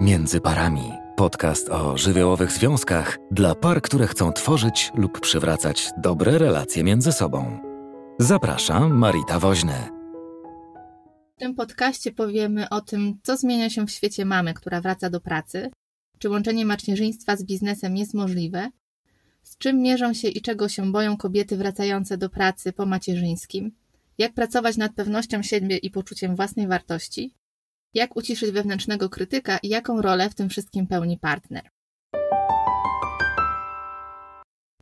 Między parami. Podcast o żywiołowych związkach dla par, które chcą tworzyć lub przywracać dobre relacje między sobą. Zapraszam, Marita Woźny. W tym podcaście powiemy o tym, co zmienia się w świecie mamy, która wraca do pracy, czy łączenie macierzyństwa z biznesem jest możliwe, z czym mierzą się i czego się boją kobiety wracające do pracy po macierzyńskim, jak pracować nad pewnością siebie i poczuciem własnej wartości, jak uciszyć wewnętrznego krytyka i jaką rolę w tym wszystkim pełni partner.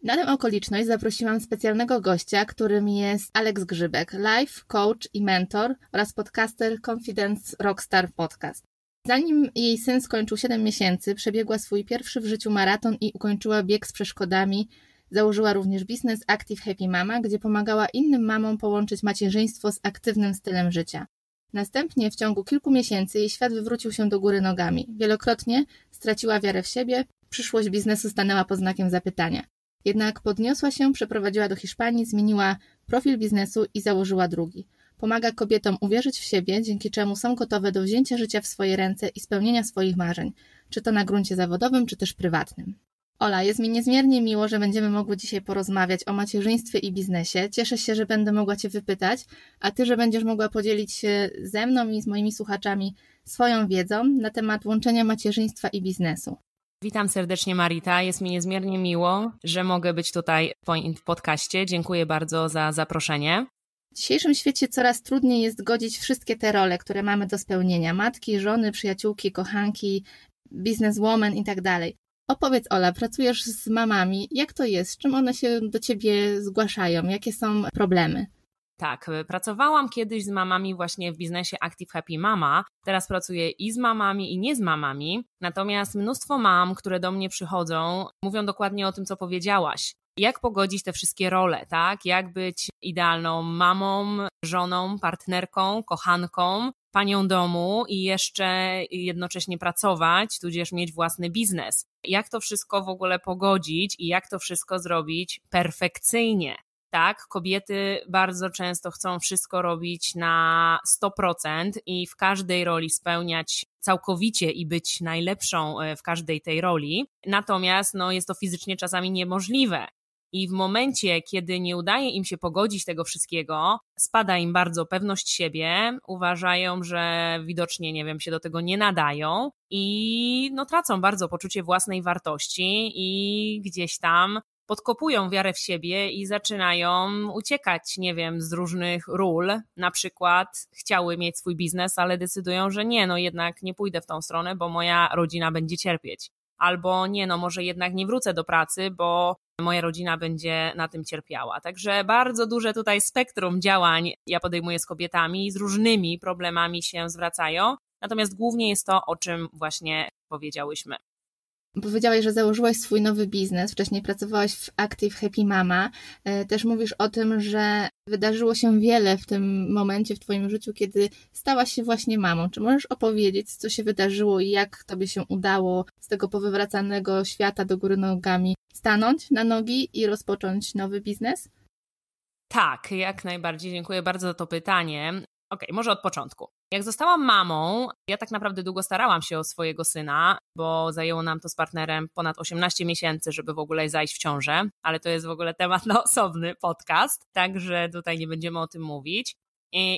Na tę okoliczność zaprosiłam specjalnego gościa, którym jest Alex Grzybek, life coach i mentor oraz podcaster Confidence Rockstar Podcast. Zanim jej syn skończył 7 miesięcy, przebiegła swój pierwszy w życiu maraton i ukończyła bieg z przeszkodami. Założyła również biznes Active Happy Mama, gdzie pomagała innym mamom połączyć macierzyństwo z aktywnym stylem życia. Następnie w ciągu kilku miesięcy jej świat wywrócił się do góry nogami. Wielokrotnie straciła wiarę w siebie, przyszłość biznesu stanęła pod znakiem zapytania. Jednak podniosła się, przeprowadziła do Hiszpanii, zmieniła profil biznesu i założyła drugi. Pomaga kobietom uwierzyć w siebie, dzięki czemu są gotowe do wzięcia życia w swoje ręce i spełnienia swoich marzeń, czy to na gruncie zawodowym, czy też prywatnym. Ola, jest mi niezmiernie miło, że będziemy mogły dzisiaj porozmawiać o macierzyństwie i biznesie. Cieszę się, że będę mogła Cię wypytać, a Ty, że będziesz mogła podzielić się ze mną i z moimi słuchaczami swoją wiedzą na temat łączenia macierzyństwa i biznesu. Witam serdecznie Marita, jest mi niezmiernie miło, że mogę być tutaj w podcaście. Dziękuję bardzo za zaproszenie. W dzisiejszym świecie coraz trudniej jest godzić wszystkie te role, które mamy do spełnienia: matki, żony, przyjaciółki, kochanki, bizneswoman i tak dalej. Opowiedz, Ola, pracujesz z mamami. Jak to jest? Czym one się do ciebie zgłaszają? Jakie są problemy? Tak, pracowałam kiedyś z mamami właśnie w biznesie Active Happy Mama. Teraz pracuję i z mamami, i nie z mamami. Natomiast mnóstwo mam, które do mnie przychodzą, mówią dokładnie o tym, co powiedziałaś. Jak pogodzić te wszystkie role, tak? Jak być idealną mamą, żoną, partnerką, kochanką, panią domu i jeszcze jednocześnie pracować, tudzież mieć własny biznes. Jak to wszystko w ogóle pogodzić i jak to wszystko zrobić perfekcyjnie? Tak, kobiety bardzo często chcą wszystko robić na 100% i w każdej roli spełniać całkowicie i być najlepszą e, w każdej tej roli. Natomiast no, jest to fizycznie czasami niemożliwe. I w momencie, kiedy nie udaje im się pogodzić tego wszystkiego, spada im bardzo pewność siebie, uważają, że widocznie, nie wiem, się do tego nie nadają i no, tracą bardzo poczucie własnej wartości i gdzieś tam podkopują wiarę w siebie i zaczynają uciekać, nie wiem, z różnych ról. Na przykład chciały mieć swój biznes, ale decydują, że nie, no jednak nie pójdę w tą stronę, bo moja rodzina będzie cierpieć. Albo nie, no może jednak nie wrócę do pracy, bo moja rodzina będzie na tym cierpiała. Także bardzo duże tutaj spektrum działań ja podejmuję z kobietami z różnymi problemami się zwracają. Natomiast głównie jest to, o czym właśnie powiedziałyśmy. Powiedziałaś, że założyłaś swój nowy biznes, wcześniej pracowałaś w Active Happy Mama. E, też mówisz o tym, że wydarzyło się wiele w tym momencie w Twoim życiu, kiedy stałaś się właśnie mamą. Czy możesz opowiedzieć, co się wydarzyło i jak Tobie się udało z tego powywracanego świata do góry nogami stanąć na nogi i rozpocząć nowy biznes? Tak, jak najbardziej. Dziękuję bardzo za to pytanie. Okej, okay, może od początku. Jak zostałam mamą, ja tak naprawdę długo starałam się o swojego syna, bo zajęło nam to z partnerem ponad 18 miesięcy, żeby w ogóle zajść w ciążę, ale to jest w ogóle temat na osobny podcast, także tutaj nie będziemy o tym mówić.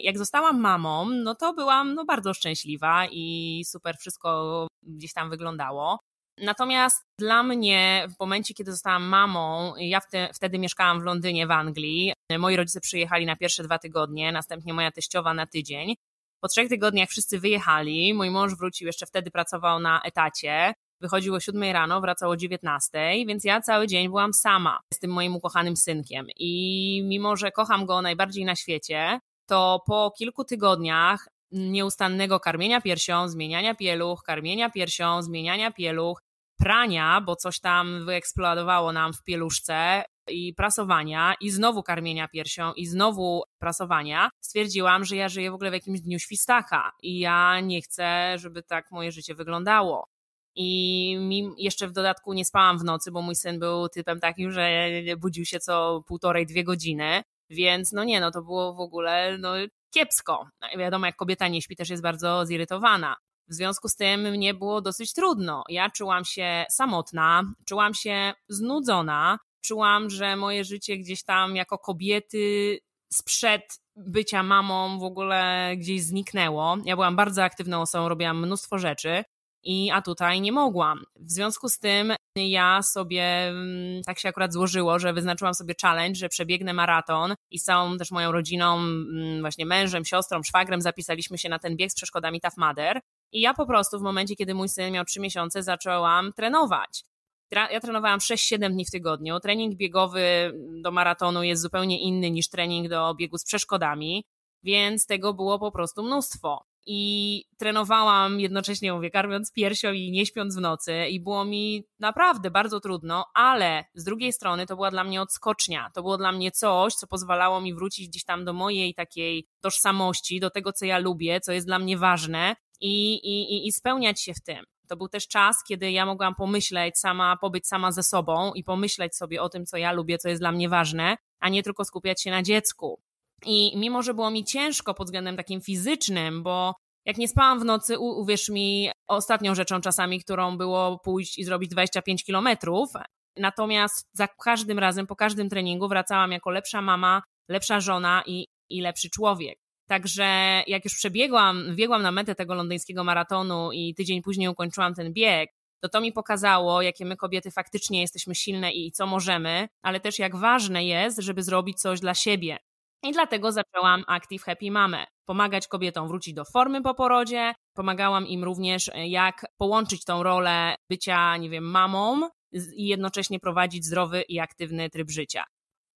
Jak zostałam mamą, no to byłam no, bardzo szczęśliwa i super wszystko gdzieś tam wyglądało. Natomiast dla mnie, w momencie, kiedy zostałam mamą, ja wtedy mieszkałam w Londynie, w Anglii. Moi rodzice przyjechali na pierwsze dwa tygodnie, następnie moja teściowa na tydzień. Po trzech tygodniach wszyscy wyjechali. Mój mąż wrócił, jeszcze wtedy pracował na etacie. Wychodziło o 7 rano, wracało o 19, więc ja cały dzień byłam sama z tym moim ukochanym synkiem. I mimo, że kocham go najbardziej na świecie, to po kilku tygodniach nieustannego karmienia piersią, zmieniania pieluch, karmienia piersią, zmieniania pieluch, prania, bo coś tam wyeksplodowało nam w pieluszce i prasowania i znowu karmienia piersią i znowu prasowania, stwierdziłam, że ja żyję w ogóle w jakimś dniu świstaka i ja nie chcę, żeby tak moje życie wyglądało. I jeszcze w dodatku nie spałam w nocy, bo mój syn był typem takim, że budził się co półtorej, dwie godziny. Więc no nie, no to było w ogóle no, kiepsko. Wiadomo, jak kobieta nie śpi, też jest bardzo zirytowana. W związku z tym mnie było dosyć trudno. Ja czułam się samotna, czułam się znudzona, czułam, że moje życie gdzieś tam jako kobiety sprzed bycia mamą w ogóle gdzieś zniknęło. Ja byłam bardzo aktywną osobą, robiłam mnóstwo rzeczy. I, a tutaj nie mogłam. W związku z tym ja sobie, mm, tak się akurat złożyło, że wyznaczyłam sobie challenge, że przebiegnę maraton i z całą też moją rodziną, mm, właśnie mężem, siostrą, szwagrem zapisaliśmy się na ten bieg z przeszkodami Tough Mudder. I ja po prostu w momencie, kiedy mój syn miał 3 miesiące, zaczęłam trenować. Ja trenowałam 6-7 dni w tygodniu. Trening biegowy do maratonu jest zupełnie inny niż trening do biegu z przeszkodami, więc tego było po prostu mnóstwo. I trenowałam jednocześnie, mówię, karmiąc piersią i nie śpiąc w nocy, i było mi naprawdę bardzo trudno, ale z drugiej strony to była dla mnie odskocznia. To było dla mnie coś, co pozwalało mi wrócić gdzieś tam do mojej takiej tożsamości, do tego, co ja lubię, co jest dla mnie ważne i, i, i spełniać się w tym. To był też czas, kiedy ja mogłam pomyśleć sama, pobyć sama ze sobą i pomyśleć sobie o tym, co ja lubię, co jest dla mnie ważne, a nie tylko skupiać się na dziecku. I mimo, że było mi ciężko pod względem takim fizycznym, bo jak nie spałam w nocy, uwierz mi, ostatnią rzeczą czasami, którą było pójść i zrobić 25 kilometrów. Natomiast za każdym razem, po każdym treningu wracałam jako lepsza mama, lepsza żona i, i lepszy człowiek. Także jak już przebiegłam, biegłam na metę tego londyńskiego maratonu i tydzień później ukończyłam ten bieg, to to mi pokazało, jakie my kobiety faktycznie jesteśmy silne i co możemy, ale też jak ważne jest, żeby zrobić coś dla siebie. I dlatego zaczęłam Active Happy Mamę. Pomagać kobietom wrócić do formy po porodzie. Pomagałam im również, jak połączyć tą rolę bycia, nie wiem, mamą i jednocześnie prowadzić zdrowy i aktywny tryb życia.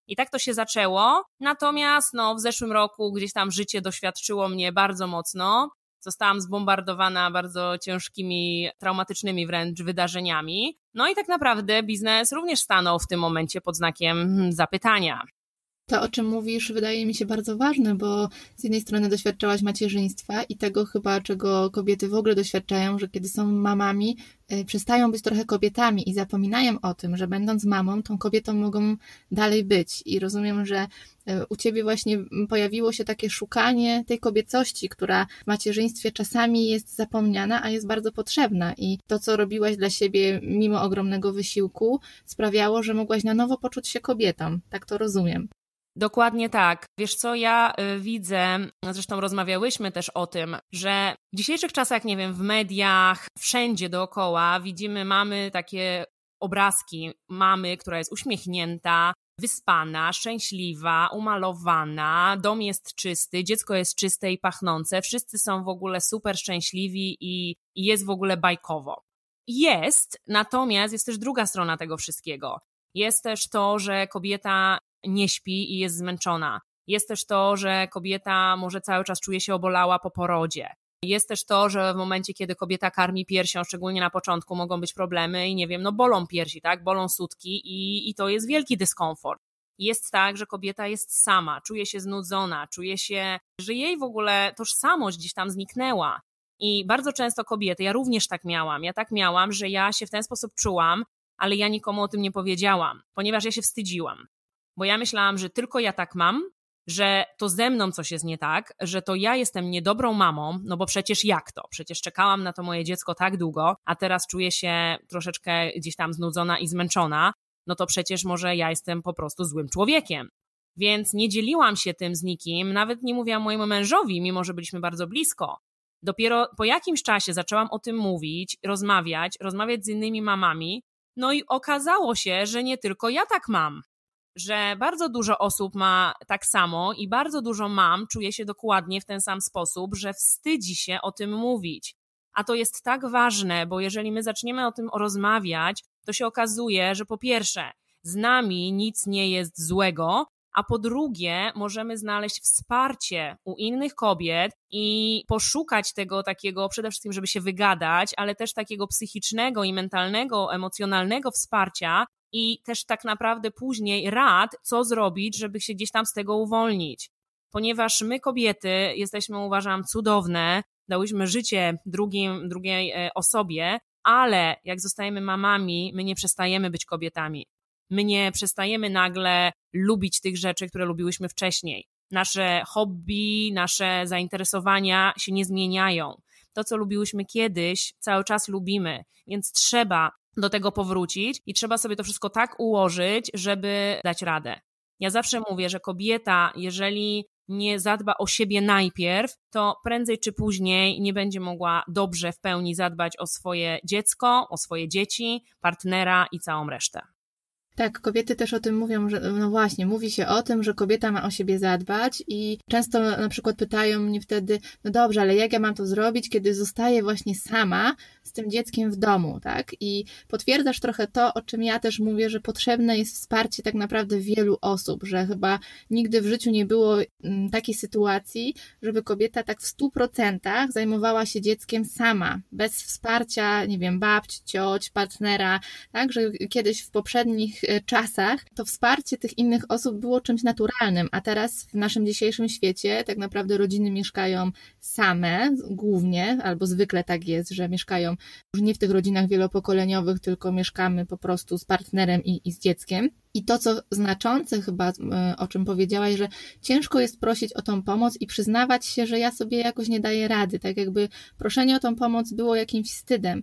I tak to się zaczęło. Natomiast no, w zeszłym roku gdzieś tam życie doświadczyło mnie bardzo mocno. Zostałam zbombardowana bardzo ciężkimi, traumatycznymi wręcz wydarzeniami. No i tak naprawdę biznes również stanął w tym momencie pod znakiem hmm, zapytania. To, o czym mówisz, wydaje mi się bardzo ważne, bo z jednej strony doświadczałaś macierzyństwa i tego chyba, czego kobiety w ogóle doświadczają, że kiedy są mamami, y, przestają być trochę kobietami i zapominają o tym, że będąc mamą, tą kobietą mogą dalej być. I rozumiem, że y, u ciebie właśnie pojawiło się takie szukanie tej kobiecości, która w macierzyństwie czasami jest zapomniana, a jest bardzo potrzebna. I to, co robiłaś dla siebie mimo ogromnego wysiłku, sprawiało, że mogłaś na nowo poczuć się kobietą. Tak to rozumiem. Dokładnie tak. Wiesz co, ja y, widzę, zresztą rozmawiałyśmy też o tym, że w dzisiejszych czasach, nie wiem, w mediach, wszędzie dookoła widzimy mamy takie obrazki mamy, która jest uśmiechnięta, wyspana, szczęśliwa, umalowana, dom jest czysty, dziecko jest czyste i pachnące, wszyscy są w ogóle super szczęśliwi i, i jest w ogóle bajkowo. Jest, natomiast jest też druga strona tego wszystkiego. Jest też to, że kobieta nie śpi i jest zmęczona. Jest też to, że kobieta może cały czas czuje się obolała po porodzie. Jest też to, że w momencie, kiedy kobieta karmi piersią, szczególnie na początku, mogą być problemy i nie wiem, no bolą piersi, tak? Bolą sutki i, i to jest wielki dyskomfort. Jest tak, że kobieta jest sama, czuje się znudzona, czuje się, że jej w ogóle tożsamość gdzieś tam zniknęła. I bardzo często kobiety, ja również tak miałam, ja tak miałam, że ja się w ten sposób czułam, ale ja nikomu o tym nie powiedziałam, ponieważ ja się wstydziłam bo ja myślałam, że tylko ja tak mam, że to ze mną coś jest nie tak, że to ja jestem niedobrą mamą, no bo przecież jak to? Przecież czekałam na to moje dziecko tak długo, a teraz czuję się troszeczkę gdzieś tam znudzona i zmęczona, no to przecież może ja jestem po prostu złym człowiekiem. Więc nie dzieliłam się tym z nikim, nawet nie mówiłam mojemu mężowi, mimo że byliśmy bardzo blisko. Dopiero po jakimś czasie zaczęłam o tym mówić, rozmawiać, rozmawiać z innymi mamami, no i okazało się, że nie tylko ja tak mam że bardzo dużo osób ma tak samo i bardzo dużo mam czuje się dokładnie w ten sam sposób, że wstydzi się o tym mówić. A to jest tak ważne, bo jeżeli my zaczniemy o tym rozmawiać, to się okazuje, że po pierwsze, z nami nic nie jest złego, a po drugie, możemy znaleźć wsparcie u innych kobiet i poszukać tego takiego, przede wszystkim, żeby się wygadać, ale też takiego psychicznego i mentalnego, emocjonalnego wsparcia, i też tak naprawdę później rad, co zrobić, żeby się gdzieś tam z tego uwolnić. Ponieważ my, kobiety, jesteśmy, uważam, cudowne, dałyśmy życie drugim, drugiej e, osobie, ale jak zostajemy mamami, my nie przestajemy być kobietami. My nie przestajemy nagle lubić tych rzeczy, które lubiłyśmy wcześniej. Nasze hobby, nasze zainteresowania się nie zmieniają. to, co lubiłyśmy kiedyś, cały czas lubimy, więc trzeba do tego powrócić i trzeba sobie to wszystko tak ułożyć, żeby dać radę. Ja zawsze mówię, że kobieta, jeżeli nie zadba o siebie najpierw, to prędzej czy później nie będzie mogła dobrze w pełni zadbać o swoje dziecko, o swoje dzieci, partnera i całą resztę. Tak, kobiety też o tym mówią, że no właśnie, mówi się o tym, że kobieta ma o siebie zadbać i często na przykład pytają mnie wtedy, no dobrze, ale jak ja mam to zrobić, kiedy zostaję właśnie sama z tym dzieckiem w domu, tak? I potwierdzasz trochę to, o czym ja też mówię, że potrzebne jest wsparcie tak naprawdę wielu osób, że chyba nigdy w życiu nie było mm, takiej sytuacji, żeby kobieta tak w stu procentach zajmowała się dzieckiem sama, bez wsparcia, nie wiem, babci, cioć, partnera, tak? Że kiedyś w poprzednich czasach to wsparcie tych innych osób było czymś naturalnym, a teraz w naszym dzisiejszym świecie tak naprawdę rodziny mieszkają same głównie, albo zwykle tak jest, że mieszkają już nie w tych rodzinach wielopokoleniowych, tylko mieszkamy po prostu z partnerem i, i z dzieckiem. I to, co znaczące chyba, e, o czym powiedziałaś, że ciężko jest prosić o tą pomoc i przyznawać się, że ja sobie jakoś nie daję rady. Tak jakby proszenie o tą pomoc było jakimś wstydem.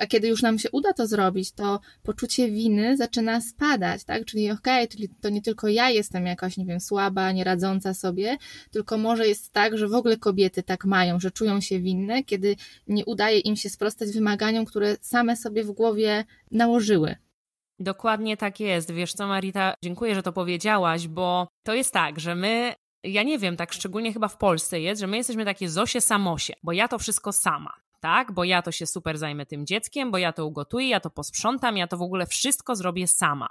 A kiedy już nam się uda to zrobić, to poczucie winy zaczyna spadać, tak? Czyli okej, okay, to nie tylko ja jestem jakaś, nie wiem, słaba, nieradząca sobie, tylko może jest tak, że w ogóle kobiety tak mają, że czują się winne, kiedy nie udaje im się sprostać wymaganiom, które same sobie w głowie nałożyły. Dokładnie tak jest. Wiesz co, Marita, dziękuję, że to powiedziałaś, bo to jest tak, że my ja nie wiem, tak szczególnie chyba w Polsce jest, że my jesteśmy takie Zosie Samosie, bo ja to wszystko sama tak? Bo ja to się super zajmę tym dzieckiem, bo ja to ugotuję, ja to posprzątam, ja to w ogóle wszystko zrobię sama.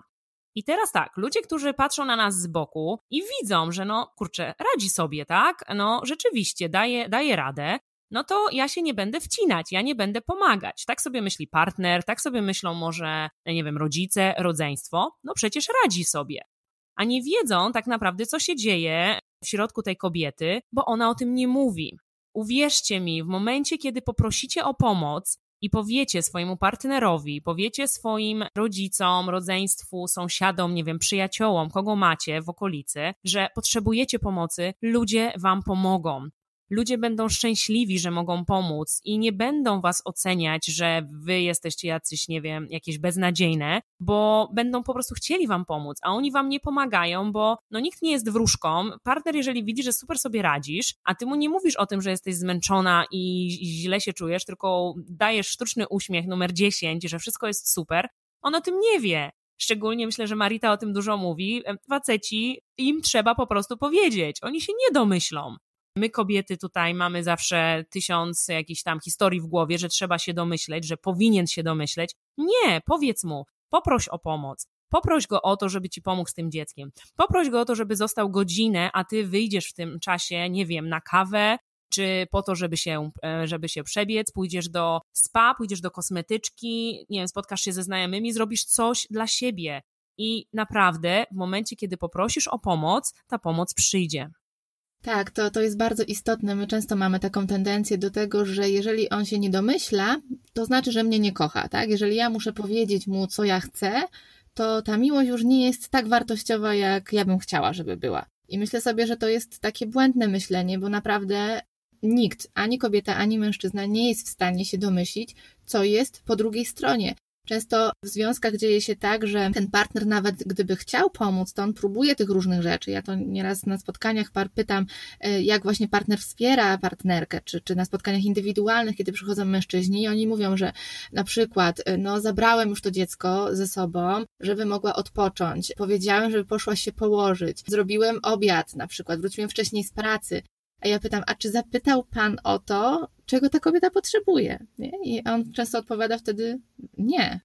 I teraz tak, ludzie, którzy patrzą na nas z boku i widzą, że no kurczę, radzi sobie, tak? No rzeczywiście, daje, daje radę, no to ja się nie będę wcinać, ja nie będę pomagać. Tak sobie myśli partner, tak sobie myślą może, nie wiem, rodzice, rodzeństwo. No przecież radzi sobie. A nie wiedzą tak naprawdę, co się dzieje w środku tej kobiety, bo ona o tym nie mówi. Uwierzcie mi, w momencie, kiedy poprosicie o pomoc i powiecie swojemu partnerowi, powiecie swoim rodzicom, rodzeństwu, sąsiadom, nie wiem, przyjaciołom, kogo macie w okolicy, że potrzebujecie pomocy, ludzie wam pomogą ludzie będą szczęśliwi, że mogą pomóc i nie będą was oceniać, że wy jesteście jacyś, nie wiem, jakieś beznadziejne, bo będą po prostu chcieli wam pomóc, a oni wam nie pomagają, bo no nikt nie jest wróżką. Partner, jeżeli widzi, że super sobie radzisz, a ty mu nie mówisz o tym, że jesteś zmęczona i źle się czujesz, tylko dajesz sztuczny uśmiech numer 10, że wszystko jest super, on o tym nie wie. Szczególnie myślę, że Marita o tym dużo mówi. Faceci im trzeba po prostu powiedzieć. Oni się nie domyślą. My kobiety tutaj mamy zawsze tysiąc jakichś tam historii w głowie, że trzeba się domyśleć, że powinien się domyśleć. Nie, powiedz mu, poproś o pomoc. Poproś go o to, żeby ci pomógł z tym dzieckiem. Poproś go o to, żeby został godzinę, a ty wyjdziesz w tym czasie, nie wiem, na kawę, czy po to, żeby się, e, żeby się przebiec, pójdziesz do spa, pójdziesz do kosmetyczki, nie wiem, spotkasz się ze znajomymi, zrobisz coś dla siebie. I naprawdę, w momencie, kiedy poprosisz o pomoc, ta pomoc przyjdzie. Tak, to, to jest bardzo istotne. My często mamy taką tendencję do tego, że jeżeli on się nie domyśla, to znaczy, że mnie nie kocha, tak? Jeżeli ja muszę powiedzieć mu, co ja chcę, to ta miłość już nie jest tak wartościowa, jak ja bym chciała, żeby była. I myślę sobie, że to jest takie błędne myślenie, bo naprawdę nikt, ani kobieta, ani mężczyzna nie jest w stanie się domyślić, co jest po drugiej stronie. Często w związkach dzieje się tak, że ten partner nawet gdyby chciał pomóc, to on próbuje tych różnych rzeczy. Ja to nieraz na spotkaniach par pytam, e, jak właśnie partner wspiera partnerkę, czy, czy na spotkaniach indywidualnych, kiedy przychodzą mężczyźni i oni mówią, że na przykład, e, no zabrałem już to dziecko ze sobą, żeby mogła odpocząć. Powiedziałem, żeby poszła się położyć. Zrobiłem obiad na przykład, wróciłem wcześniej z pracy. A ja pytam, a czy zapytał pan o to, czego ta kobieta potrzebuje? Nie? I on często odpowiada wtedy nie.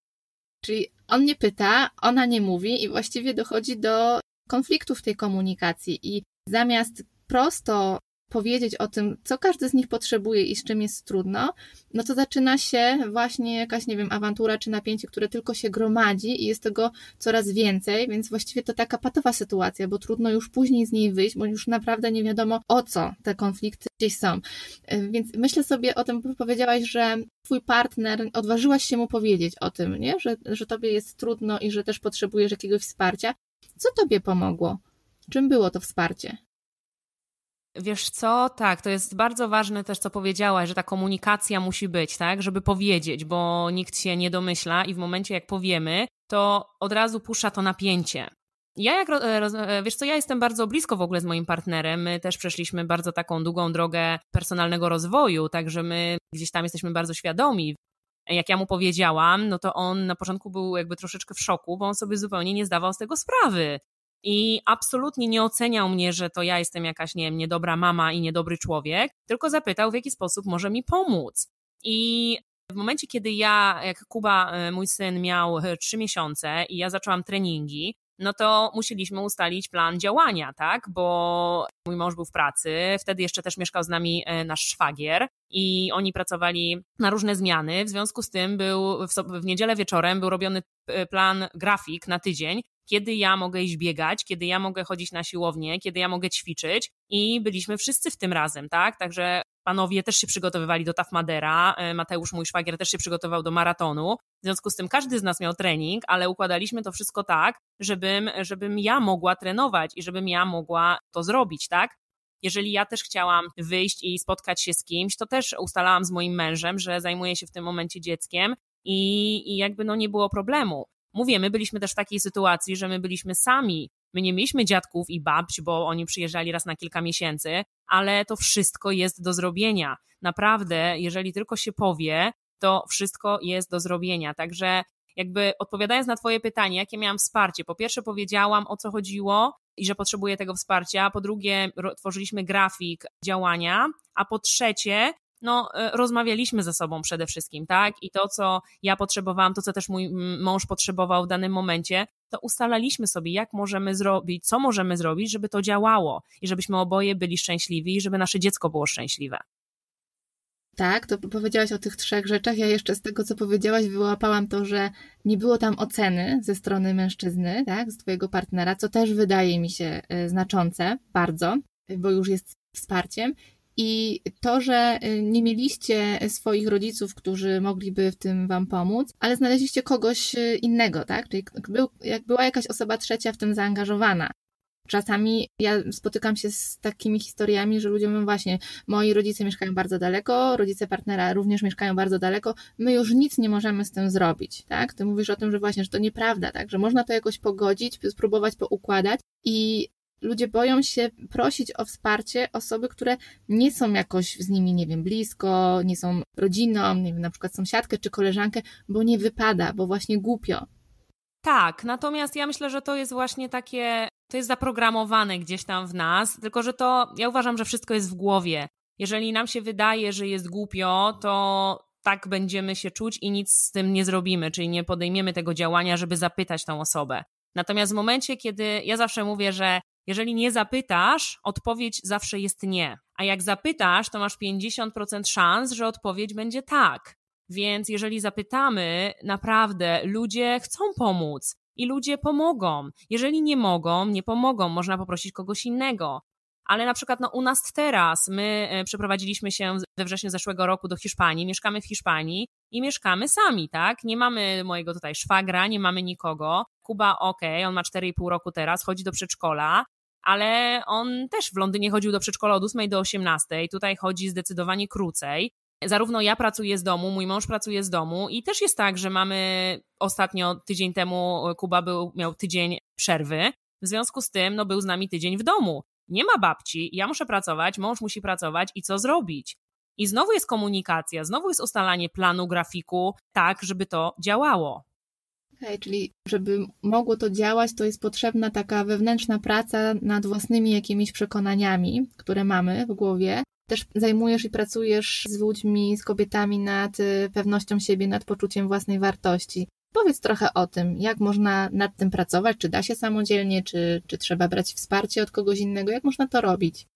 Czyli on nie pyta, ona nie mówi i właściwie dochodzi do konfliktu w tej komunikacji. I zamiast prosto powiedzieć o tym, co każdy z nich potrzebuje i z czym jest trudno, no to zaczyna się właśnie jakaś, nie wiem, awantura czy napięcie, które tylko się gromadzi i jest tego coraz więcej, więc właściwie to taka patowa sytuacja, bo trudno już później z niej wyjść, bo już naprawdę nie wiadomo o co te konflikty gdzieś są. E, więc myślę sobie o tym, powiedziałaś, że twój partner, odważyłaś się mu powiedzieć o tym, nie? Że, że tobie jest trudno i że też potrzebujesz jakiegoś wsparcia. Co tobie pomogło? Czym było to wsparcie? Wiesz co, tak, to jest bardzo ważne też, co powiedziałaś, że ta komunikacja musi być, tak, żeby powiedzieć, bo nikt się nie domyśla i w momencie, jak powiemy, to od razu puszcza to napięcie. Ja jak, e, wiesz co, ja jestem bardzo blisko w ogóle z moim partnerem, my też przeszliśmy bardzo taką długą drogę personalnego rozwoju, także my gdzieś tam jesteśmy bardzo świadomi. Jak ja mu powiedziałam, no to on na początku był jakby troszeczkę w szoku, bo on sobie zupełnie nie zdawał z tego sprawy i absolutnie nie oceniał mnie, że to ja jestem jakaś, nie wiem, niedobra mama i niedobry człowiek, tylko zapytał, w jaki sposób może mi pomóc. I w momencie, kiedy ja, jak Kuba, e, mój syn, miał e, trzy miesiące i ja zaczęłam treningi, no to musieliśmy ustalić plan działania, tak? Bo mój mąż był w pracy, wtedy jeszcze też mieszkał z nami e, nasz szwagier i oni pracowali na różne zmiany. W związku z tym był w, w niedzielę wieczorem był robiony plan, grafik na tydzień, kiedy ja mogę iść biegać, kiedy ja mogę chodzić na siłownię, kiedy ja mogę ćwiczyć i byliśmy wszyscy w tym razem, tak? Także panowie też się przygotowywali do Taf Madera, e, Mateusz, mój szwagier, też się przygotował do maratonu. W związku z tym każdy z nas miał trening, ale układaliśmy to wszystko tak, żebym, żebym ja mogła trenować i żebym ja mogła to zrobić, tak? Jeżeli ja też chciałam wyjść i spotkać się z kimś, to też ustalałam z moim mężem, że zajmuję się w tym momencie dzieckiem i, i jakby no nie było problemu. Mówię, my byliśmy też w takiej sytuacji, że my byliśmy sami. My nie mieliśmy dziadków i babć, bo oni przyjeżdżali raz na kilka miesięcy, ale to wszystko jest do zrobienia. Naprawdę, jeżeli tylko się powie, to wszystko jest do zrobienia. Także jakby odpowiadając na Twoje pytanie, jakie miałam wsparcie, po pierwsze powiedziałam o co chodziło i że potrzebuję tego wsparcia, po drugie tworzyliśmy grafik działania, a po trzecie no, e, rozmawialiśmy ze sobą przede wszystkim, tak? I to, co ja potrzebowałam, to, co też mój mąż potrzebował w danym momencie, to ustalaliśmy sobie, jak możemy zrobić, co możemy zrobić, żeby to działało i żebyśmy oboje byli szczęśliwi i żeby nasze dziecko było szczęśliwe. Tak, to powiedziałaś o tych trzech rzeczach. Ja jeszcze z tego, co powiedziałaś, wyłapałam to, że nie było tam oceny ze strony mężczyzny, tak, z twojego partnera, co też wydaje mi się e, znaczące, bardzo, bo już jest wsparciem. I to, że y, nie mieliście swoich rodziców, którzy mogliby w tym wam pomóc, ale znaleźliście kogoś y, innego, tak? Czyli był, jak była jakaś osoba trzecia w tym zaangażowana. Czasami ja spotykam się z takimi historiami, że ludzie mówią właśnie, moi rodzice mieszkają bardzo daleko, rodzice partnera również mieszkają bardzo daleko, my już nic nie możemy z tym zrobić, tak? Ty mówisz o tym, że właśnie, że to nieprawda, tak? Że można to jakoś pogodzić, spróbować poukładać i ludzie boją się prosić o wsparcie osoby, które nie są jakoś z nimi, nie wiem, blisko, nie są rodziną, nie wiem, na przykład sąsiadkę czy koleżankę, bo nie wypada, bo właśnie głupio. Tak, natomiast ja myślę, że to jest właśnie takie, to jest zaprogramowane gdzieś tam w nas, tylko że to, ja uważam, że wszystko jest w głowie. Jeżeli nam się wydaje, że jest głupio, to tak będziemy się czuć i nic z tym nie zrobimy, czyli nie podejmiemy tego działania, żeby zapytać tą osobę. Natomiast w momencie, kiedy ja zawsze mówię, że jeżeli nie zapytasz, odpowiedź zawsze jest nie. A jak zapytasz, to masz 50% szans, że odpowiedź będzie tak. Więc jeżeli zapytamy, naprawdę ludzie chcą pomóc i ludzie pomogą. Jeżeli nie mogą, nie pomogą, można poprosić kogoś innego. Ale na przykład no, u nas teraz, my e, przeprowadziliśmy się we wrześniu zeszłego roku do Hiszpanii, mieszkamy w Hiszpanii i mieszkamy sami, tak? Nie mamy mojego tutaj szwagra, nie mamy nikogo. Kuba, okej, okay, on ma 4,5 roku teraz, chodzi do przedszkola, ale on też w Londynie chodził do przedszkola od 8 do 18, tutaj chodzi zdecydowanie krócej. Zarówno ja pracuję z domu, mój mąż pracuje z domu i też jest tak, że mamy ostatnio tydzień temu Kuba był, miał tydzień przerwy. W związku z tym no, był z nami tydzień w domu. Nie ma babci, ja muszę pracować, mąż musi pracować i co zrobić? I znowu jest komunikacja, znowu jest ustalanie planu, grafiku, tak, żeby to działało. Okay, czyli żeby mogło to działać, to jest potrzebna taka wewnętrzna praca nad własnymi jakimiś przekonaniami, które mamy w głowie. Też zajmujesz i pracujesz z ludźmi, z kobietami nad y, pewnością siebie, nad poczuciem własnej wartości. Powiedz trochę o tym, jak można nad tym pracować, czy da się samodzielnie, czy, czy trzeba brać wsparcie od kogoś innego, jak można to robić?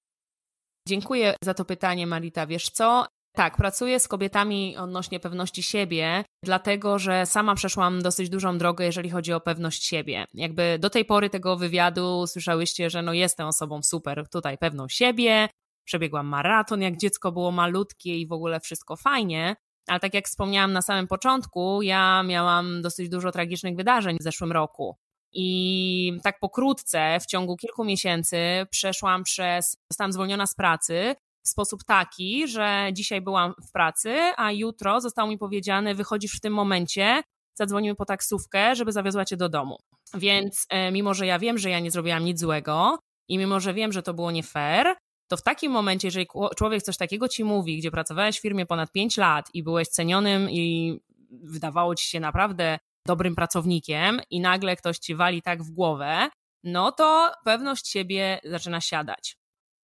Dziękuję za to pytanie, Marita. Wiesz co? Tak, pracuję z kobietami odnośnie pewności siebie, dlatego że sama przeszłam dosyć dużą drogę, jeżeli chodzi o pewność siebie. Jakby do tej pory tego wywiadu słyszałyście, że no jestem osobą super, tutaj pewną siebie, przebiegłam maraton, jak dziecko było malutkie i w ogóle wszystko fajnie, ale tak jak wspomniałam na samym początku, ja miałam dosyć dużo tragicznych wydarzeń w zeszłym roku. I tak pokrótce, w ciągu kilku miesięcy przeszłam przez, zostałam zwolniona z pracy w sposób taki, że dzisiaj byłam w pracy, a jutro zostało mi powiedziane, wychodzisz w tym momencie, zadzwonimy po taksówkę, żeby zawiozła cię do domu. Więc e, mimo, że ja wiem, że ja nie zrobiłam nic złego i mimo, że wiem, że to było nie fair, to w takim momencie, jeżeli człowiek coś takiego ci mówi, gdzie pracowałeś w firmie ponad 5 lat i byłeś cenionym i wydawało ci się naprawdę dobrym pracownikiem i nagle ktoś ci wali tak w głowę, no to pewność siebie zaczyna siadać.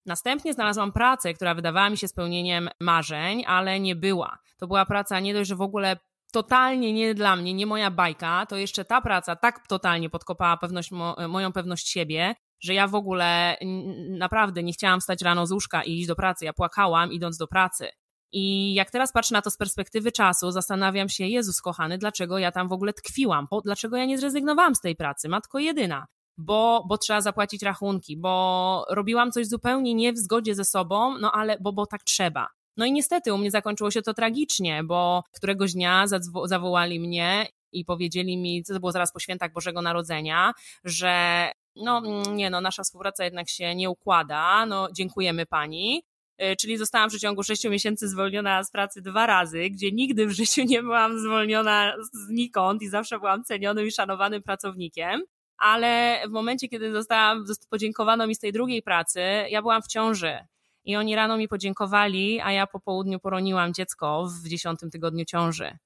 Następnie znalazłam pracę, która wydawała mi się spełnieniem marzeń, ale nie była. To była praca nie dość, że w ogóle totalnie nie dla mnie, nie moja bajka, to jeszcze ta praca tak totalnie podkopała pewność, moją pewność siebie, że ja w ogóle naprawdę nie chciałam wstać rano z łóżka i iść do pracy. Ja płakałam idąc do pracy. I jak teraz patrzę na to z perspektywy czasu, zastanawiam się, Jezus kochany, dlaczego ja tam w ogóle tkwiłam? Dlaczego ja nie zrezygnowałam z tej pracy? Matko jedyna. Bo, bo trzeba zapłacić rachunki, bo robiłam coś zupełnie nie w zgodzie ze sobą, no ale bo, bo tak trzeba. No i niestety u mnie zakończyło się to tragicznie, bo któregoś dnia zawołali mnie i powiedzieli mi, co to było zaraz po świętach Bożego Narodzenia, że no nie no, nasza współpraca jednak się nie układa, no dziękujemy pani. Y, czyli zostałam w przeciągu sześciu miesięcy zwolniona z pracy dwa razy, gdzie nigdy w życiu nie byłam zwolniona znikąd i zawsze byłam cenionym i szanowanym pracownikiem. Ale w momencie, kiedy zostałam, podziękowano mi z tej drugiej pracy, ja byłam w ciąży. I oni rano mi podziękowali, a ja po południu poroniłam dziecko w dziesiątym tygodniu ciąży.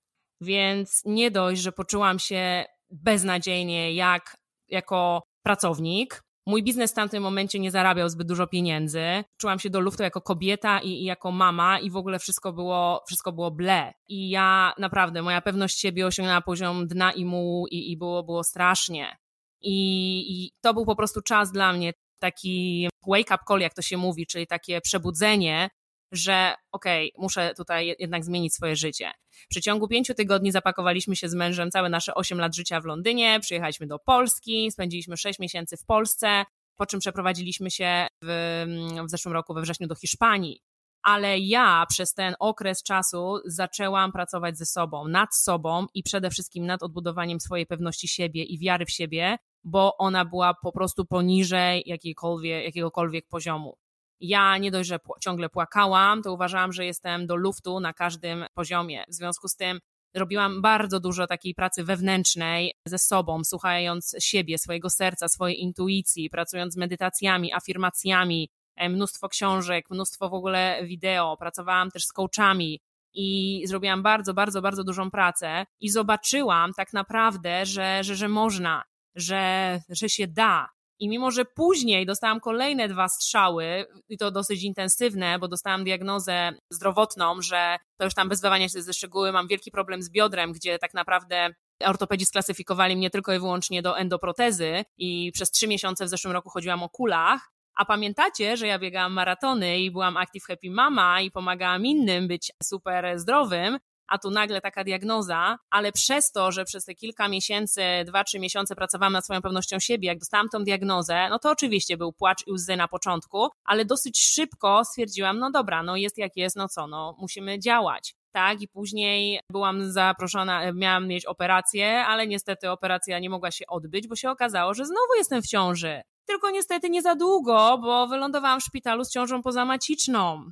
Więc nie dość, że poczułam się beznadziejnie jak jako pracownik. Mój biznes w tamtym momencie nie zarabiał zbyt dużo pieniędzy. Czułam się do luftu jako kobieta i, i, jako mama i w ogóle wszystko było, wszystko było ble. I ja naprawdę, moja pewność siebie osiągnęła poziom dna i mułu i, i było, było strasznie. I, I to był po prostu czas dla mnie, taki wake up call, jak to się mówi, czyli takie przebudzenie, że okej, okay, muszę tutaj jednak zmienić swoje życie. W przeciągu pięciu tygodni zapakowaliśmy się z mężem całe nasze osiem lat życia w Londynie, przyjechaliśmy do Polski, spędziliśmy sześć miesięcy w Polsce, po czym przeprowadziliśmy się w, w zeszłym roku we wrześniu do Hiszpanii. Ale ja przez ten okres czasu zaczęłam pracować ze sobą, nad sobą i przede wszystkim nad odbudowaniem swojej pewności siebie i wiary w siebie, bo ona była po prostu poniżej jakiegokolwiek, jakiegokolwiek poziomu. Ja nie dość, że ciągle płakałam, to uważałam, że jestem do luftu na każdym poziomie. W związku z tym robiłam bardzo dużo takiej pracy wewnętrznej ze sobą, słuchając siebie, swojego serca, swojej intuicji, pracując z medytacjami, afirmacjami, e, mnóstwo książek, mnóstwo w ogóle wideo. Pracowałam też z coachami i zrobiłam bardzo, bardzo, bardzo dużą pracę i zobaczyłam tak naprawdę, że, że, że można, że, że się da, i mimo, że później dostałam kolejne dwa strzały, i to dosyć intensywne, bo dostałam diagnozę zdrowotną, że to już tam bez wdawania się ze szczegóły, mam wielki problem z biodrem, gdzie tak naprawdę ortopedzi sklasyfikowali mnie tylko i wyłącznie do endoprotezy i przez trzy miesiące w zeszłym roku chodziłam o kulach. A pamiętacie, że ja biegałam maratony i byłam Active Happy Mama i pomagałam innym być super zdrowym, a tu nagle taka diagnoza, ale przez to, że przez te kilka miesięcy, dwa, trzy miesiące pracowałam nad swoją pewnością siebie, jak dostałam tą diagnozę, no to oczywiście był płacz i łzy na początku, ale dosyć szybko stwierdziłam, no dobra, no jest jak jest, no co, no musimy działać tak, i później byłam zaproszona, miałam mieć operację, ale niestety operacja nie mogła się odbyć, bo się okazało, że znowu jestem w ciąży. Tylko niestety nie za długo, bo wylądowałam w szpitalu z ciążą pozamaciczną.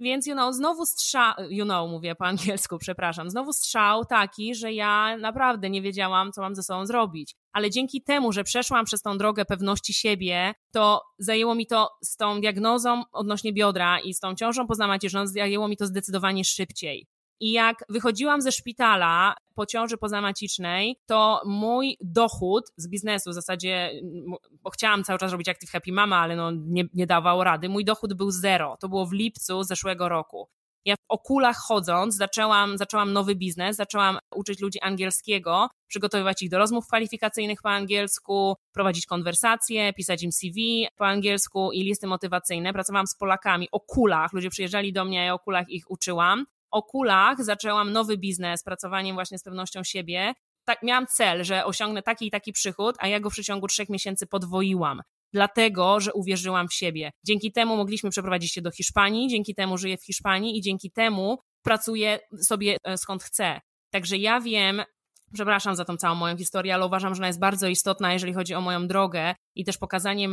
Więc, you know, znowu strzał, you know, mówię po angielsku, przepraszam, znowu strzał taki, że ja naprawdę nie wiedziałam, co mam ze sobą zrobić. Ale dzięki temu, że przeszłam przez tą drogę pewności siebie, to zajęło mi to z tą diagnozą odnośnie biodra i z tą ciążą poznamaciczną, zajęło mi to zdecydowanie szybciej. I jak wychodziłam ze szpitala po ciąży pozamacicznej, to mój dochód z biznesu, w zasadzie, bo chciałam cały czas robić Active Happy Mama, ale no nie, nie dawał rady, mój dochód był zero. To było w lipcu zeszłego roku. Ja w okulach chodząc zaczęłam, zaczęłam nowy biznes, zaczęłam uczyć ludzi angielskiego, przygotowywać ich do rozmów kwalifikacyjnych po angielsku, prowadzić konwersacje, pisać im CV po angielsku i listy motywacyjne. Pracowałam z Polakami o kulach, ludzie przyjeżdżali do mnie, ja o kulach ich uczyłam o kulach zaczęłam nowy biznes, pracowaniem właśnie z pewnością siebie. Tak, miałam cel, że osiągnę taki i taki przychód, a ja go w przeciągu trzech miesięcy podwoiłam. Dlatego, że uwierzyłam w siebie. Dzięki temu mogliśmy przeprowadzić się do Hiszpanii, dzięki temu żyję w Hiszpanii i dzięki temu pracuję sobie e, skąd chcę. Także ja wiem, Przepraszam za tą całą moją historię, ale uważam, że ona jest bardzo istotna, jeżeli chodzi o moją drogę i też pokazanie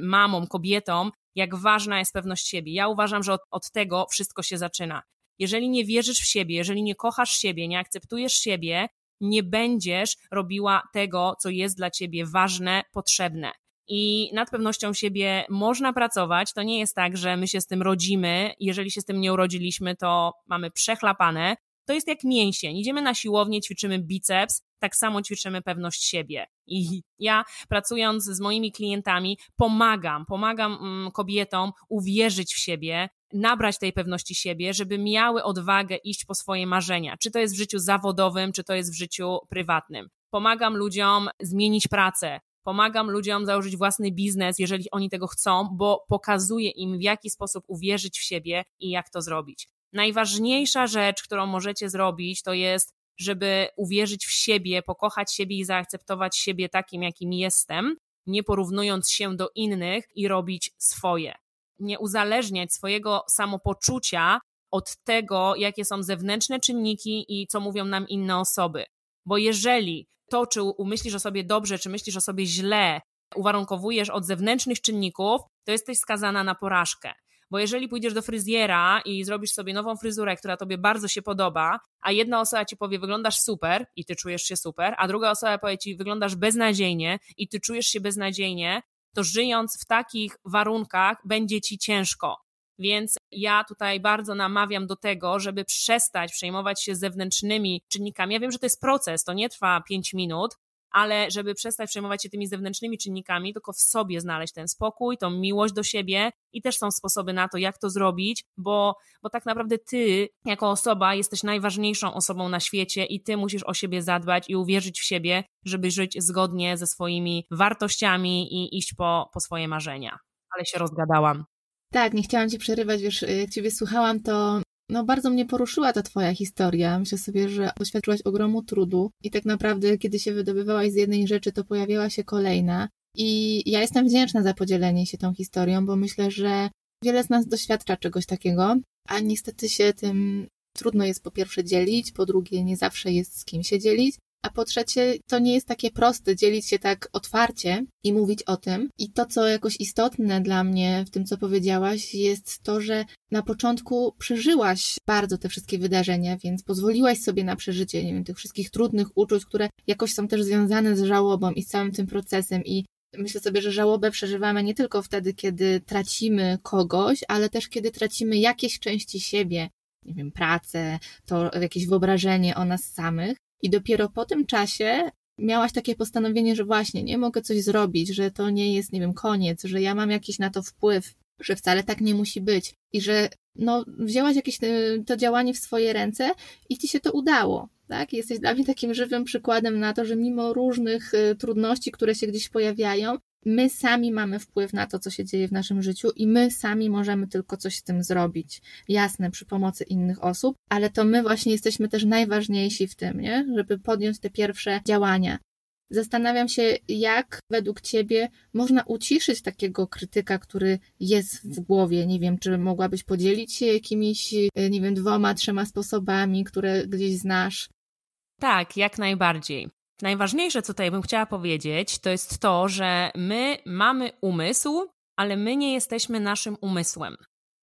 mamom, kobietom, jak ważna jest pewność siebie. Ja uważam, że od, od tego wszystko się zaczyna. Jeżeli nie wierzysz w siebie, jeżeli nie kochasz siebie, nie akceptujesz siebie, nie będziesz robiła tego, co jest dla ciebie ważne, potrzebne. I nad pewnością siebie można pracować. To nie jest tak, że my się z tym rodzimy. Jeżeli się z tym nie urodziliśmy, to mamy przechlapane. To jest jak mięsień. Idziemy na siłownię, ćwiczymy biceps, tak samo ćwiczymy pewność siebie. I ja pracując z moimi klientami pomagam, pomagam mm, kobietom uwierzyć w siebie, nabrać tej pewności siebie, żeby miały odwagę iść po swoje marzenia. Czy to jest w życiu zawodowym, czy to jest w życiu prywatnym. Pomagam ludziom zmienić pracę, pomagam ludziom założyć własny biznes, jeżeli oni tego chcą, bo pokazuję im, w jaki sposób uwierzyć w siebie i jak to zrobić. Najważniejsza rzecz, którą możecie zrobić, to jest, żeby uwierzyć w siebie, pokochać siebie i zaakceptować siebie takim, jakim jestem, nie porównując się do innych i robić swoje. Nie uzależniać swojego samopoczucia od tego, jakie są zewnętrzne czynniki i co mówią nam inne osoby. Bo jeżeli to, czy umyślisz o sobie dobrze, czy myślisz o sobie źle, uwarunkowujesz od zewnętrznych czynników, to jesteś skazana na porażkę. Bo jeżeli pójdziesz do fryzjera i zrobisz sobie nową fryzurę, która tobie bardzo się podoba, a jedna osoba ci powie, wyglądasz super i ty czujesz się super, a druga osoba powie ci, wyglądasz beznadziejnie i ty czujesz się beznadziejnie, to żyjąc w takich warunkach będzie ci ciężko. Więc ja tutaj bardzo namawiam do tego, żeby przestać przejmować się zewnętrznymi czynnikami. Ja wiem, że to jest proces, to nie trwa 5 minut, ale żeby przestać przejmować się tymi zewnętrznymi czynnikami, tylko w sobie znaleźć ten spokój, tą miłość do siebie i też są sposoby na to, jak to zrobić, bo, bo tak naprawdę ty, jako osoba, jesteś najważniejszą osobą na świecie i ty musisz o siebie zadbać i uwierzyć w siebie, żeby żyć zgodnie ze swoimi wartościami i iść po, po swoje marzenia. Ale się rozgadałam. Tak, nie chciałam Ci przerywać, wiesz, jak Ciebie słuchałam, to no bardzo mnie poruszyła ta Twoja historia. Myślę sobie, że doświadczyłaś ogromu trudu i tak naprawdę, kiedy się wydobywałaś z jednej rzeczy, to pojawiała się kolejna. I ja jestem wdzięczna za podzielenie się tą historią, bo myślę, że wiele z nas doświadcza czegoś takiego, a niestety się tym trudno jest po pierwsze dzielić, po drugie nie zawsze jest z kim się dzielić, a po trzecie, to nie jest takie proste dzielić się tak otwarcie i mówić o tym. I to, co jakoś istotne dla mnie w tym, co powiedziałaś, jest to, że na początku przeżyłaś bardzo te wszystkie wydarzenia, więc pozwoliłaś sobie na przeżycie, nie wiem, tych wszystkich trudnych uczuć, które jakoś są też związane z żałobą i z całym tym procesem. I myślę sobie, że żałobę przeżywamy nie tylko wtedy, kiedy tracimy kogoś, ale też kiedy tracimy jakieś części siebie, nie wiem, pracę, to jakieś wyobrażenie o nas samych. I dopiero po tym czasie miałaś takie postanowienie, że właśnie nie mogę coś zrobić, że to nie jest, nie wiem, koniec, że ja mam jakiś na to wpływ, że wcale tak nie musi być i że no, wzięłaś jakieś e, to działanie w swoje ręce i ci się to udało. Tak? Jesteś dla mnie takim żywym przykładem na to, że mimo różnych e, trudności, które się gdzieś pojawiają, my sami mamy wpływ na to, co się dzieje w naszym życiu i my sami możemy tylko coś z tym zrobić. Jasne, przy pomocy innych osób, ale to my właśnie jesteśmy też najważniejsi w tym, nie? żeby podjąć te pierwsze działania. Zastanawiam się, jak według Ciebie można uciszyć takiego krytyka, który jest w głowie. Nie wiem, czy mogłabyś podzielić się jakimiś, nie wiem, dwoma, trzema sposobami, które gdzieś znasz? Tak, jak najbardziej. Najważniejsze, co tutaj bym chciała powiedzieć, to jest to, że my mamy umysł, ale my nie jesteśmy naszym umysłem.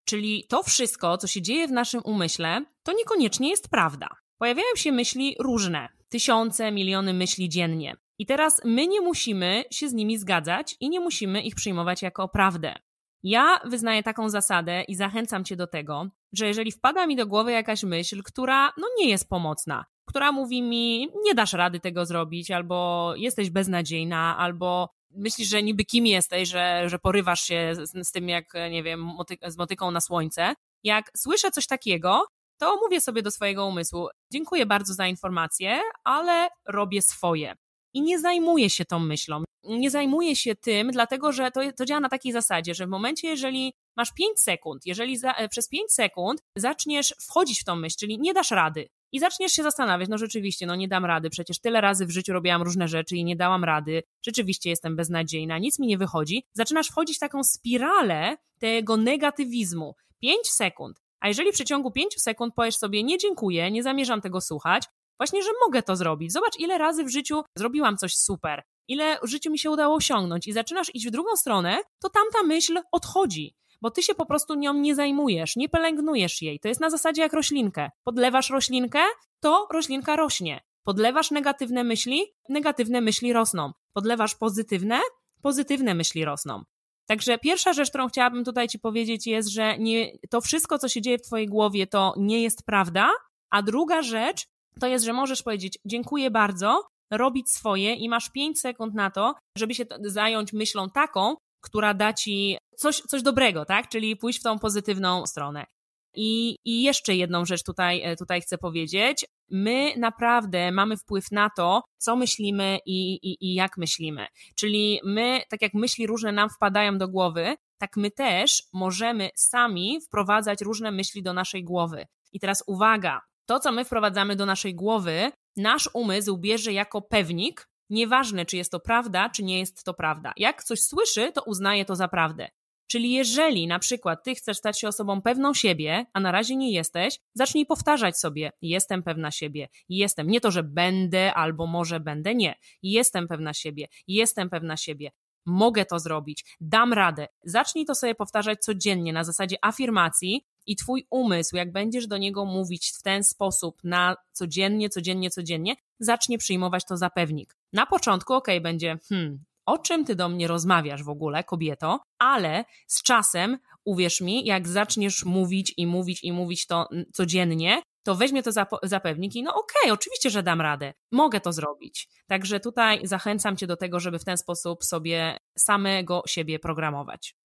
Czyli to wszystko, co się dzieje w naszym umyśle, to niekoniecznie jest prawda. Pojawiają się myśli różne, tysiące, miliony myśli dziennie. I teraz my nie musimy się z nimi zgadzać i nie musimy ich przyjmować jako prawdę. Ja wyznaję taką zasadę i zachęcam cię do tego, że jeżeli wpada mi do głowy jakaś myśl, która no nie jest pomocna, która mówi mi, nie dasz rady tego zrobić, albo jesteś beznadziejna, albo myślisz, że niby kim jesteś, że, że porywasz się z, z tym, jak, nie wiem, moty, z motyką na słońce. Jak słyszę coś takiego, to mówię sobie do swojego umysłu: Dziękuję bardzo za informację, ale robię swoje. I nie zajmuję się tą myślą. Nie zajmuję się tym, dlatego że to, to działa na takiej zasadzie, że w momencie, jeżeli masz 5 sekund, jeżeli za, przez 5 sekund zaczniesz wchodzić w tą myśl, czyli nie dasz rady, i zaczniesz się zastanawiać, no rzeczywiście, no nie dam rady, przecież tyle razy w życiu robiłam różne rzeczy i nie dałam rady, rzeczywiście jestem beznadziejna, nic mi nie wychodzi. Zaczynasz wchodzić w taką spiralę tego negatywizmu. 5 sekund. A jeżeli w przeciągu 5 sekund powiesz sobie, nie dziękuję, nie zamierzam tego słuchać, Właśnie, że mogę to zrobić. Zobacz, ile razy w życiu zrobiłam coś super, ile w życiu mi się udało osiągnąć i zaczynasz iść w drugą stronę, to tamta myśl odchodzi bo ty się po prostu nią nie zajmujesz, nie pielęgnujesz jej. To jest na zasadzie jak roślinkę. Podlewasz roślinkę, to roślinka rośnie. Podlewasz negatywne myśli, negatywne myśli rosną. Podlewasz pozytywne, pozytywne myśli rosną. Także pierwsza rzecz, którą chciałabym tutaj Ci powiedzieć, jest, że nie, to wszystko, co się dzieje w Twojej głowie, to nie jest prawda. A druga rzecz to jest, że możesz powiedzieć: Dziękuję bardzo, robić swoje i masz 5 sekund na to, żeby się zająć myślą taką, która da Ci coś, coś dobrego, tak? Czyli pójść w tą pozytywną stronę. I, I jeszcze jedną rzecz tutaj, e, tutaj chcę powiedzieć. My naprawdę mamy wpływ na to, co myślimy i, i, i jak myślimy. Czyli my, tak jak myśli różne nam wpadają do głowy, tak my też możemy sami wprowadzać różne myśli do naszej głowy. I teraz uwaga, to co my wprowadzamy do naszej głowy, nasz umysł bierze jako pewnik, nieważne czy jest to prawda, czy nie jest to prawda. Jak coś słyszy, to uznaje to za prawdę. Czyli jeżeli na przykład ty chcesz stać się osobą pewną siebie, a na razie nie jesteś, zacznij powtarzać sobie: Jestem pewna siebie, jestem. Nie to, że będę albo może będę, nie. Jestem pewna siebie, jestem pewna siebie. Mogę to zrobić, dam radę. Zacznij to sobie powtarzać codziennie na zasadzie afirmacji, i twój umysł, jak będziesz do niego mówić w ten sposób na codziennie, codziennie, codziennie, zacznie przyjmować to za pewnik. Na początku, ok, będzie, hmm, o czym ty do mnie rozmawiasz w ogóle, kobieto, ale z czasem, uwierz mi, jak zaczniesz mówić i mówić i mówić to codziennie, to weźmie to za, za pewnik i no okej, okay, oczywiście, że dam radę, mogę to zrobić. Także tutaj zachęcam cię do tego, żeby w ten sposób sobie samego siebie programować.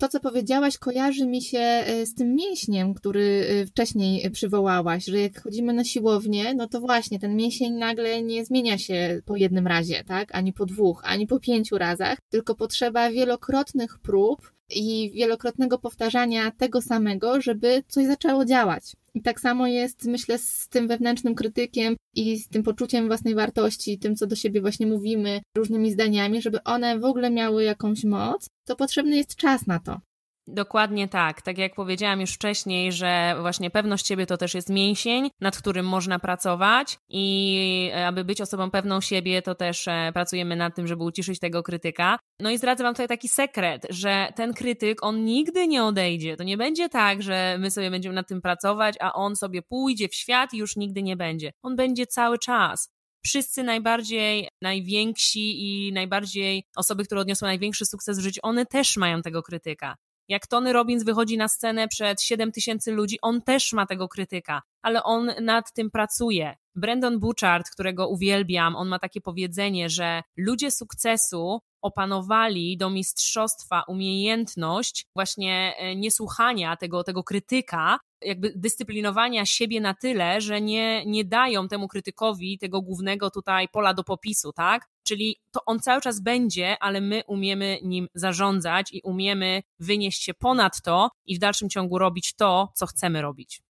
To, co powiedziałaś, kojarzy mi się e, z tym mięśniem, który e, wcześniej przywołałaś, że jak chodzimy na siłownię, no to właśnie ten mięsień nagle nie zmienia się po jednym razie, tak? Ani po dwóch, ani po pięciu razach, tylko potrzeba wielokrotnych prób i wielokrotnego powtarzania tego samego, żeby coś zaczęło działać. I tak samo jest, myślę, z tym wewnętrznym krytykiem i z tym poczuciem własnej wartości, tym, co do siebie właśnie mówimy, różnymi zdaniami, żeby one w ogóle miały jakąś moc, to potrzebny jest czas na to. Dokładnie tak. Tak jak powiedziałam już wcześniej, że właśnie pewność siebie to też jest mięsień, nad którym można pracować i e, aby być osobą pewną siebie, to też e, pracujemy nad tym, żeby uciszyć tego krytyka. No i zdradzę wam tutaj taki sekret, że ten krytyk, on nigdy nie odejdzie. To nie będzie tak, że my sobie będziemy nad tym pracować, a on sobie pójdzie w świat i już nigdy nie będzie. On będzie cały czas wszyscy najbardziej najwięksi i najbardziej osoby, które odniosły największy sukces w życiu, one też mają tego krytyka. Jak Tony Robbins wychodzi na scenę przed 7 tysięcy ludzi, on też ma tego krytyka, ale on nad tym pracuje. Brandon Bouchard, którego uwielbiam, on ma takie powiedzenie, że ludzie sukcesu opanowali do mistrzostwa umiejętność właśnie e, niesłuchania tego, tego krytyka, jakby dyscyplinowania siebie na tyle, że nie, nie dają temu krytykowi tego głównego tutaj pola do popisu, tak? Czyli to on cały czas będzie, ale my umiemy nim zarządzać i umiemy wynieść się ponad to i w dalszym ciągu robić to, co chcemy robić.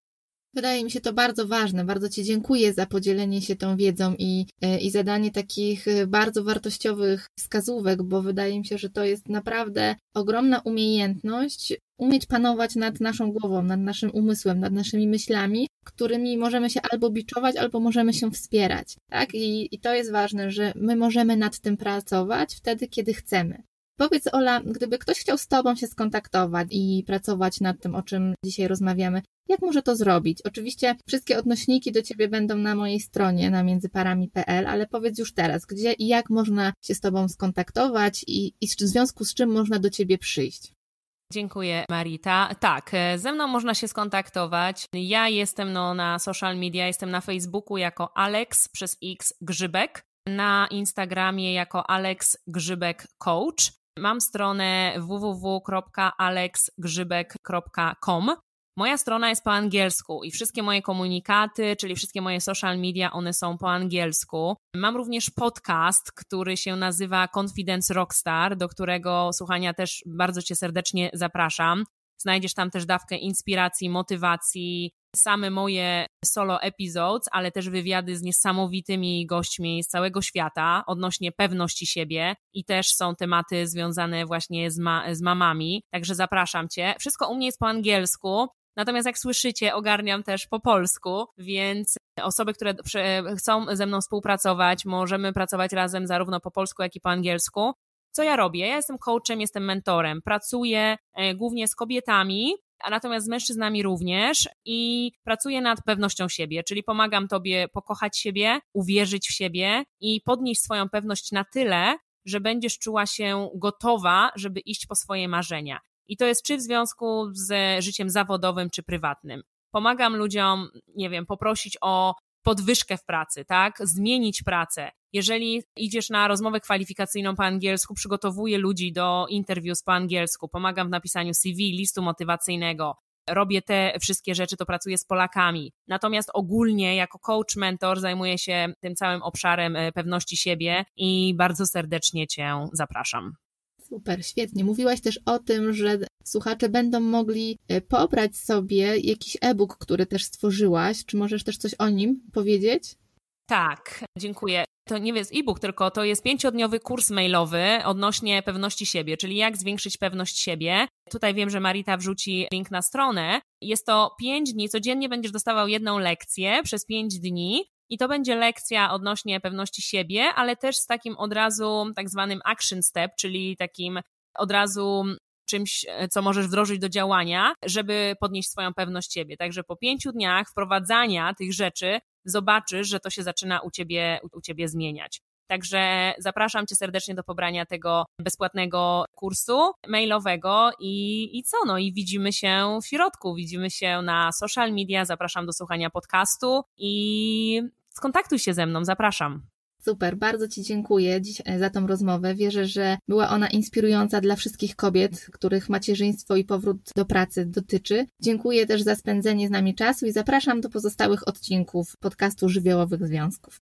Wydaje mi się to bardzo ważne. Bardzo Ci dziękuję za podzielenie się tą wiedzą i, e, i zadanie takich e, bardzo wartościowych wskazówek, bo wydaje mi się, że to jest naprawdę ogromna umiejętność umieć panować nad naszą głową, nad naszym umysłem, nad naszymi myślami, którymi możemy się albo biczować, albo możemy się wspierać. Tak? I, I to jest ważne, że my możemy nad tym pracować wtedy, kiedy chcemy. Powiedz, Ola, gdyby ktoś chciał z Tobą się skontaktować i pracować nad tym, o czym dzisiaj rozmawiamy, jak może to zrobić? Oczywiście wszystkie odnośniki do Ciebie będą na mojej stronie na międzyparami.pl, ale powiedz już teraz, gdzie i jak można się z Tobą skontaktować i, i w związku z czym można do Ciebie przyjść. Dziękuję, Marita. Tak, e, ze mną można się skontaktować. Ja jestem no, na social media, jestem na Facebooku jako Alex przez X Grzybek, na Instagramie jako Alex Grzybek Coach. Mam stronę www.alexgrzybek.com. Moja strona jest po angielsku i wszystkie moje komunikaty, czyli wszystkie moje social media, one są po angielsku. Mam również podcast, który się nazywa Confidence Rockstar, do którego słuchania też bardzo Cię serdecznie zapraszam. Znajdziesz tam też dawkę inspiracji, motywacji, same moje solo episodes, ale też wywiady z niesamowitymi gośćmi z całego świata odnośnie pewności siebie i też są tematy związane właśnie z, ma z mamami, także zapraszam Cię. Wszystko u mnie jest po angielsku, Natomiast jak słyszycie, ogarniam też po polsku, więc osoby, które chcą ze mną współpracować, możemy pracować razem zarówno po polsku, jak i po angielsku. Co ja robię? Ja jestem coachem, jestem mentorem. Pracuję e, głównie z kobietami, a natomiast z mężczyznami również i pracuję nad pewnością siebie, czyli pomagam tobie pokochać siebie, uwierzyć w siebie i podnieść swoją pewność na tyle, że będziesz czuła się gotowa, żeby iść po swoje marzenia. I to jest czy w związku z życiem zawodowym, czy prywatnym. Pomagam ludziom, nie wiem, poprosić o podwyżkę w pracy, tak? Zmienić pracę. Jeżeli idziesz na rozmowę kwalifikacyjną po angielsku, przygotowuję ludzi do interviews po angielsku, pomagam w napisaniu CV, listu motywacyjnego, robię te wszystkie rzeczy, to pracuję z Polakami. Natomiast ogólnie jako coach, mentor zajmuję się tym całym obszarem e, pewności siebie i bardzo serdecznie Cię zapraszam. Super, świetnie. Mówiłaś też o tym, że słuchacze będą mogli e, pobrać sobie jakiś e-book, który też stworzyłaś. Czy możesz też coś o nim powiedzieć? Tak, dziękuję. To nie jest e-book, tylko to jest pięciodniowy kurs mailowy odnośnie pewności siebie, czyli jak zwiększyć pewność siebie. Tutaj wiem, że Marita wrzuci link na stronę. Jest to pięć dni, codziennie będziesz dostawał jedną lekcję przez pięć dni. I to będzie lekcja odnośnie pewności siebie, ale też z takim od razu tak zwanym action step, czyli takim od razu czymś, co możesz wdrożyć do działania, żeby podnieść swoją pewność siebie. Także po pięciu dniach wprowadzania tych rzeczy zobaczysz, że to się zaczyna u ciebie, u ciebie zmieniać. Także zapraszam Cię serdecznie do pobrania tego bezpłatnego kursu mailowego i, i co? No i widzimy się w środku, widzimy się na social media, zapraszam do słuchania podcastu i skontaktuj się ze mną, zapraszam. Super, bardzo Ci dziękuję dziś e, za tą rozmowę. Wierzę, że była ona inspirująca dla wszystkich kobiet, których macierzyństwo i powrót do pracy dotyczy. Dziękuję też za spędzenie z nami czasu i zapraszam do pozostałych odcinków podcastu Żywiołowych Związków.